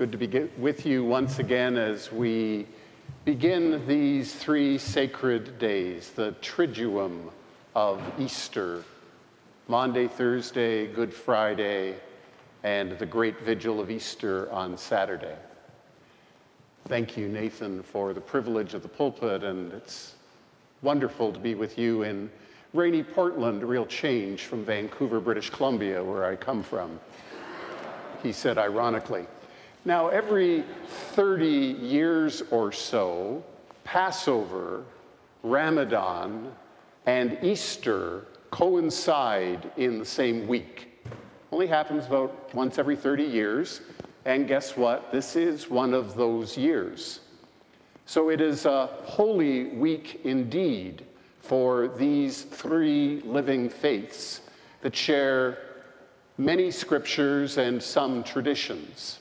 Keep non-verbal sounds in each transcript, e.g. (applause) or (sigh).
Good to be with you once again as we begin these three sacred days, the Triduum of Easter Maundy, Thursday, Good Friday, and the great vigil of Easter on Saturday. Thank you, Nathan, for the privilege of the pulpit, and it's wonderful to be with you in rainy Portland, a real change from Vancouver, British Columbia, where I come from. He said ironically. Now, every 30 years or so, Passover, Ramadan, and Easter coincide in the same week. Only happens about once every 30 years. And guess what? This is one of those years. So it is a holy week indeed for these three living faiths that share many scriptures and some traditions.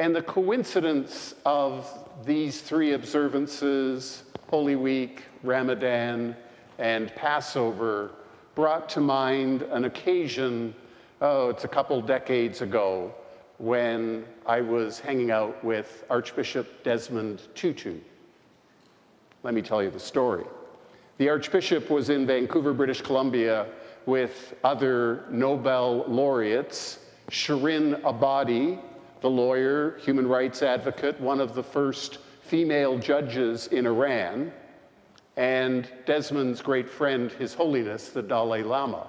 And the coincidence of these three observances, Holy Week, Ramadan, and Passover, brought to mind an occasion, oh, it's a couple decades ago, when I was hanging out with Archbishop Desmond Tutu. Let me tell you the story. The Archbishop was in Vancouver, British Columbia, with other Nobel laureates, Shirin Ebadi, the lawyer, human rights advocate, one of the first female judges in Iran, and Desmond's great friend, His Holiness, the Dalai Lama.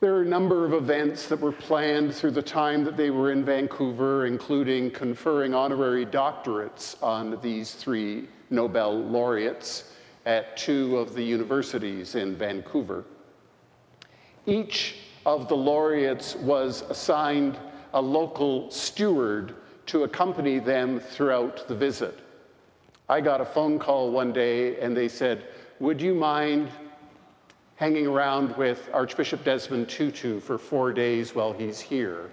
There are a number of events that were planned through the time that they were in Vancouver, including conferring honorary doctorates on these three Nobel laureates at two of the universities in Vancouver. Each of the laureates was assigned a local steward to accompany them throughout the visit. I got a phone call one day and they said, Would you mind hanging around with Archbishop Desmond Tutu for four days while he's here?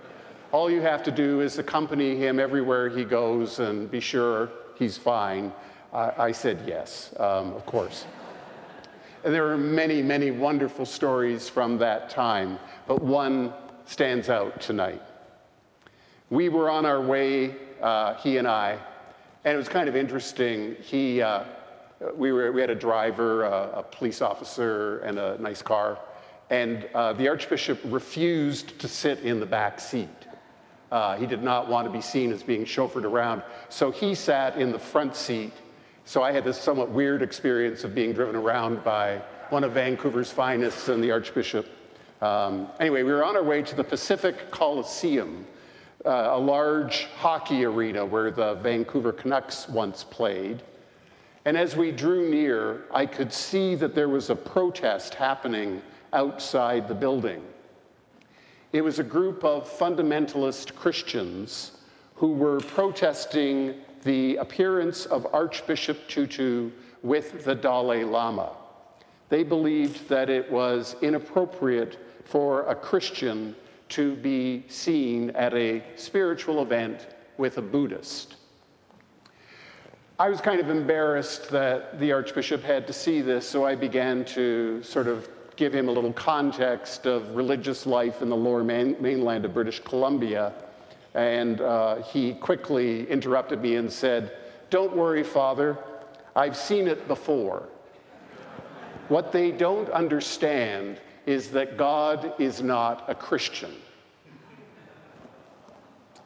All you have to do is accompany him everywhere he goes and be sure he's fine. I, I said yes, um, of course. And there are many, many wonderful stories from that time, but one stands out tonight. We were on our way, uh, he and I, and it was kind of interesting. He, uh, we, were, we had a driver, uh, a police officer, and a nice car, and uh, the Archbishop refused to sit in the back seat. Uh, he did not want to be seen as being chauffeured around, so he sat in the front seat. So I had this somewhat weird experience of being driven around by one of Vancouver's finest and the Archbishop. Um, anyway, we were on our way to the Pacific Coliseum, uh, a large hockey arena where the Vancouver Canucks once played. And as we drew near, I could see that there was a protest happening outside the building. It was a group of fundamentalist Christians who were protesting the appearance of Archbishop Tutu with the Dalai Lama. They believed that it was inappropriate for a Christian to be seen at a spiritual event with a Buddhist. I was kind of embarrassed that the Archbishop had to see this, so I began to sort of give him a little context of religious life in the lower main, mainland of British Columbia. And uh, he quickly interrupted me and said, Don't worry, Father, I've seen it before. what they don't understand is that God is not a Christian.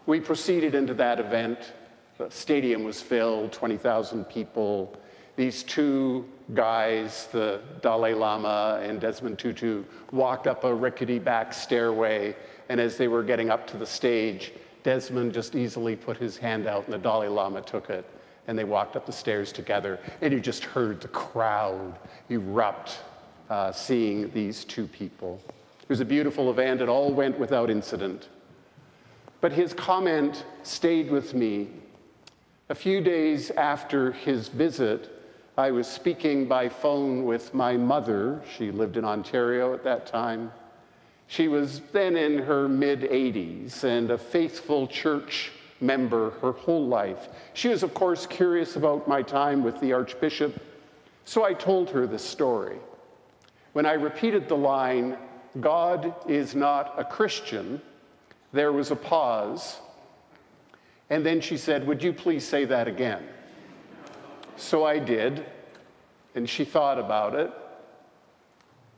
We proceeded into that event. The stadium was filled, 20,000 people. These two guys, the Dalai Lama and Desmond Tutu, walked up a rickety back stairway. And as they were getting up to the stage, Desmond just easily put his hand out and the Dalai Lama took it. And they walked up the stairs together. And you just heard the crowd erupt uh, seeing these two people. It was a beautiful event. It all went without incident. But his comment stayed with me. A few days after his visit, I was speaking by phone with my mother. She lived in Ontario at that time. She was then in her mid 80s and a faithful church member her whole life. She was, of course, curious about my time with the Archbishop, so I told her this story. When I repeated the line, God is not a Christian, There was a pause. And then she said, Would you please say that again? So I did. And she thought about it.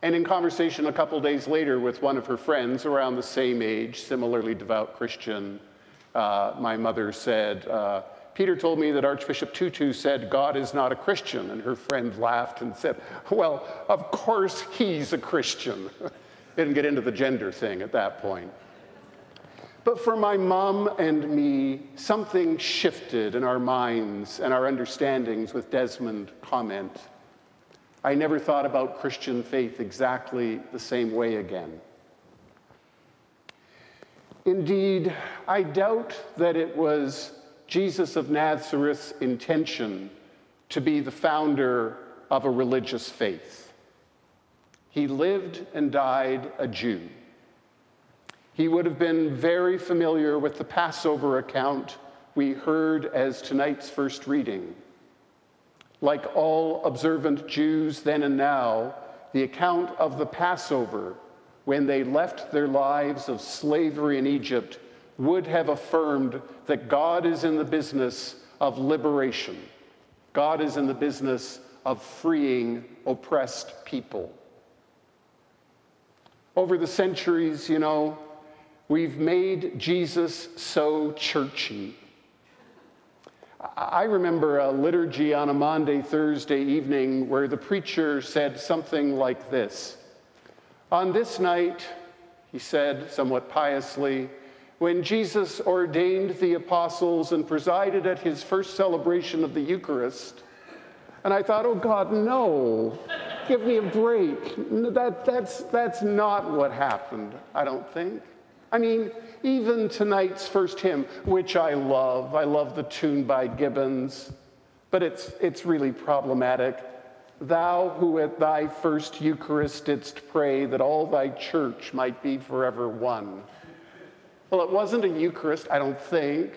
And in conversation a couple days later with one of her friends around the same age, similarly devout Christian, uh, my mother said, uh, Peter told me that Archbishop Tutu said God is not a Christian. And her friend laughed and said, Well, of course he's a Christian. (laughs) Didn't get into the gender thing at that point. But for my mom and me, something shifted in our minds and our understandings with Desmond's comment. I never thought about Christian faith exactly the same way again. Indeed, I doubt that it was Jesus of Nazareth's intention to be the founder of a religious faith. He lived and died a Jew. He would have been very familiar with the Passover account we heard as tonight's first reading. Like all observant Jews then and now, the account of the Passover, when they left their lives of slavery in Egypt, would have affirmed that God is in the business of liberation. God is in the business of freeing oppressed people. Over the centuries, you know, we've made Jesus so churchy. I remember a liturgy on a Maundy, Thursday evening where the preacher said something like this On this night, he said somewhat piously, when Jesus ordained the apostles and presided at his first celebration of the Eucharist. And I thought, oh God, no, give me a break. That, that's, that's not what happened, I don't think. I mean, even tonight's first hymn, which I love, I love the tune by Gibbons, but it's, it's really problematic. Thou who at thy first Eucharist didst pray that all thy church might be forever one. Well, it wasn't a Eucharist, I don't think.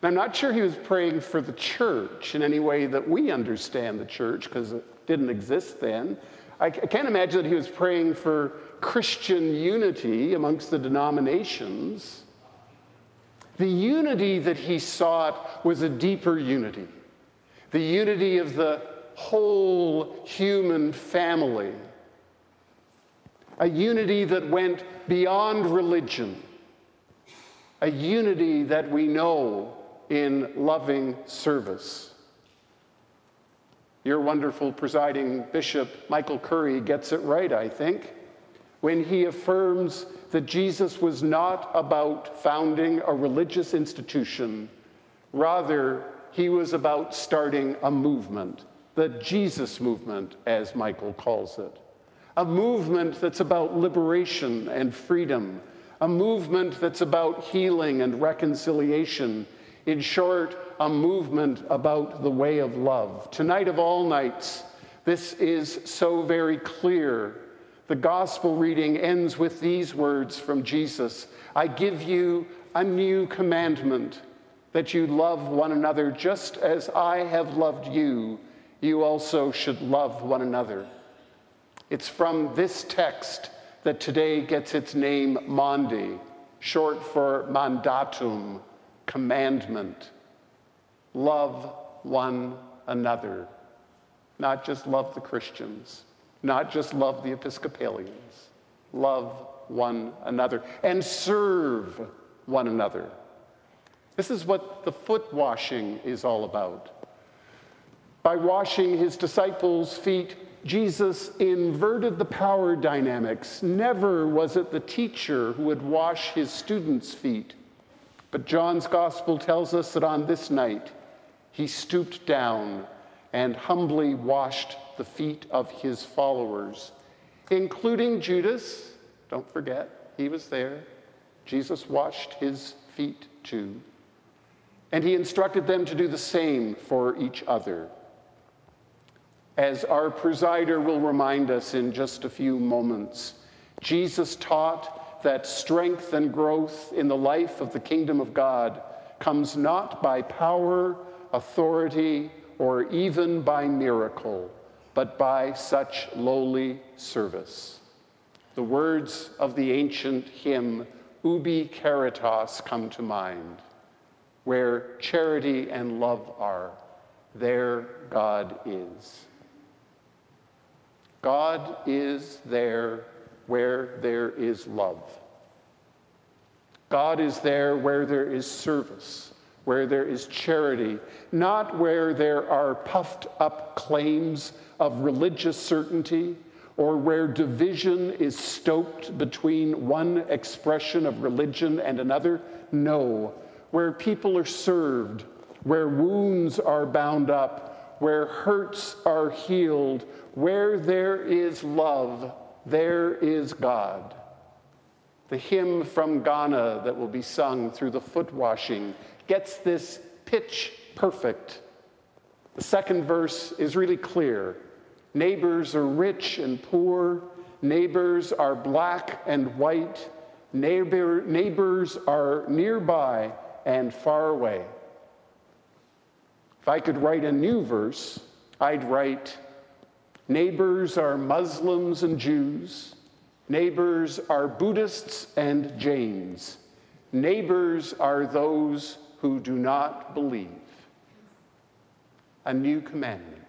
And I'm not sure he was praying for the church in any way that we understand the church, because it didn't exist then. I can't imagine that he was praying for Christian unity amongst the denominations. The unity that he sought was a deeper unity, the unity of the whole human family, a unity that went beyond religion, a unity that we know in loving service. Your wonderful presiding bishop, Michael Curry, gets it right, I think when he affirms that Jesus was not about founding a religious institution, rather, he was about starting a movement, the Jesus movement, as Michael calls it. A movement that's about liberation and freedom, a movement that's about healing and reconciliation. In short, a movement about the way of love. Tonight of all nights, this is so very clear the gospel reading ends with these words from Jesus I give you a new commandment that you love one another just as I have loved you, you also should love one another. It's from this text that today gets its name Maundy, short for mandatum, commandment. Love one another, not just love the Christians. Not just love the Episcopalians, love one another and serve one another. This is what the foot washing is all about. By washing his disciples' feet, Jesus inverted the power dynamics. Never was it the teacher who would wash his students' feet. But John's gospel tells us that on this night, he stooped down and humbly washed the feet of his followers, including Judas. Don't forget, he was there. Jesus washed his feet too. And he instructed them to do the same for each other. As our presider will remind us in just a few moments, Jesus taught that strength and growth in the life of the kingdom of God comes not by power, authority, or even by miracle, but by such lowly service. The words of the ancient hymn, ubi caritas come to mind. Where charity and love are, there God is. God is there where there is love. God is there where there is service, where there is charity, not where there are puffed up claims of religious certainty or where division is stoked between one expression of religion and another. No, where people are served, where wounds are bound up, where hurts are healed, where there is love, there is God. The hymn from Ghana that will be sung through the foot washing gets this pitch perfect. The second verse is really clear. Neighbors are rich and poor, neighbors are black and white, Neighbor, neighbors are nearby and far away. If I could write a new verse, I'd write Neighbors are Muslims and Jews. Neighbors are Buddhists and Jains. Neighbors are those who do not believe. A new commandment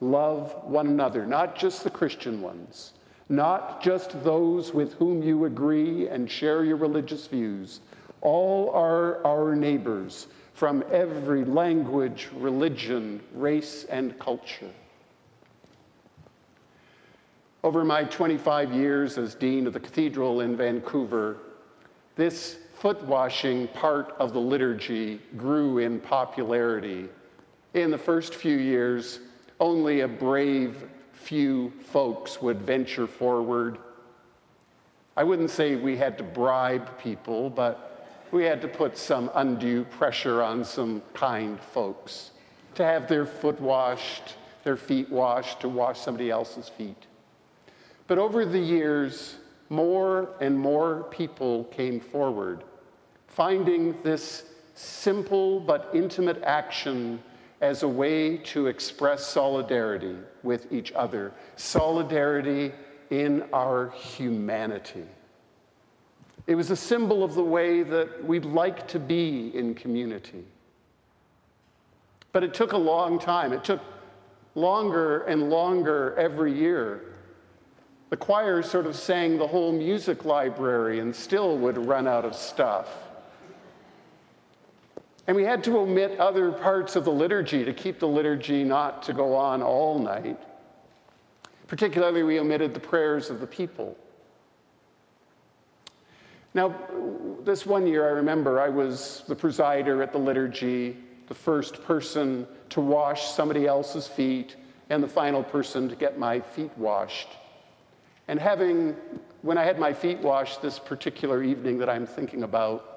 love one another, not just the Christian ones, not just those with whom you agree and share your religious views. All are our neighbors from every language, religion, race, and culture. Over my 25 years as Dean of the Cathedral in Vancouver, this foot washing part of the liturgy grew in popularity. In the first few years, only a brave few folks would venture forward. I wouldn't say we had to bribe people, but we had to put some undue pressure on some kind folks to have their foot washed, their feet washed, to wash somebody else's feet. But over the years, more and more people came forward, finding this simple but intimate action as a way to express solidarity with each other, solidarity in our humanity. It was a symbol of the way that we'd like to be in community. But it took a long time. It took longer and longer every year the choir sort of sang the whole music library and still would run out of stuff. And we had to omit other parts of the liturgy to keep the liturgy not to go on all night. Particularly, we omitted the prayers of the people. Now, this one year, I remember I was the presider at the liturgy, the first person to wash somebody else's feet, and the final person to get my feet washed. And having, when I had my feet washed this particular evening that I'm thinking about,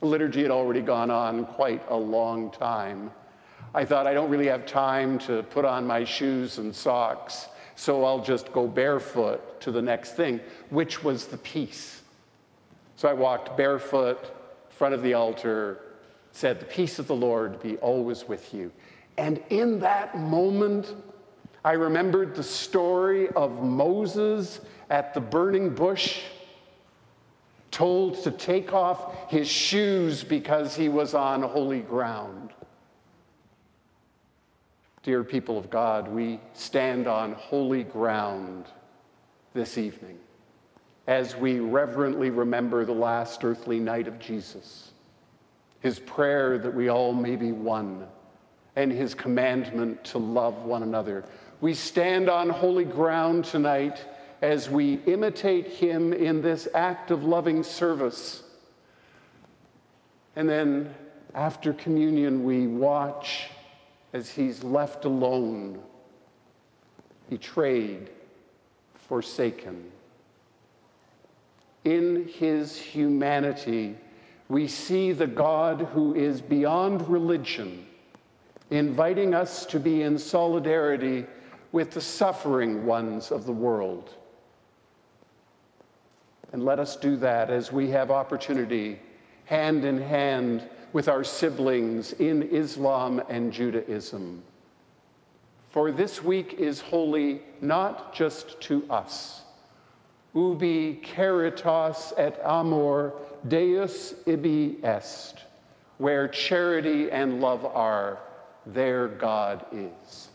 the liturgy had already gone on quite a long time. I thought I don't really have time to put on my shoes and socks, so I'll just go barefoot to the next thing, which was the peace. So I walked barefoot in front of the altar, said, The peace of the Lord be always with you. And in that moment, I remembered the story of Moses at the burning bush, told to take off his shoes because he was on holy ground. Dear people of God, we stand on holy ground this evening as we reverently remember the last earthly night of Jesus, his prayer that we all may be one, and his commandment to love one another. We stand on holy ground tonight as we imitate him in this act of loving service. And then after communion, we watch as he's left alone, betrayed, forsaken. In his humanity, we see the God who is beyond religion, inviting us to be in solidarity with the suffering ones of the world. And let us do that as we have opportunity, hand in hand with our siblings in Islam and Judaism. For this week is holy not just to us, ubi caritas et amor Deus ibi est. Where charity and love are, there God is.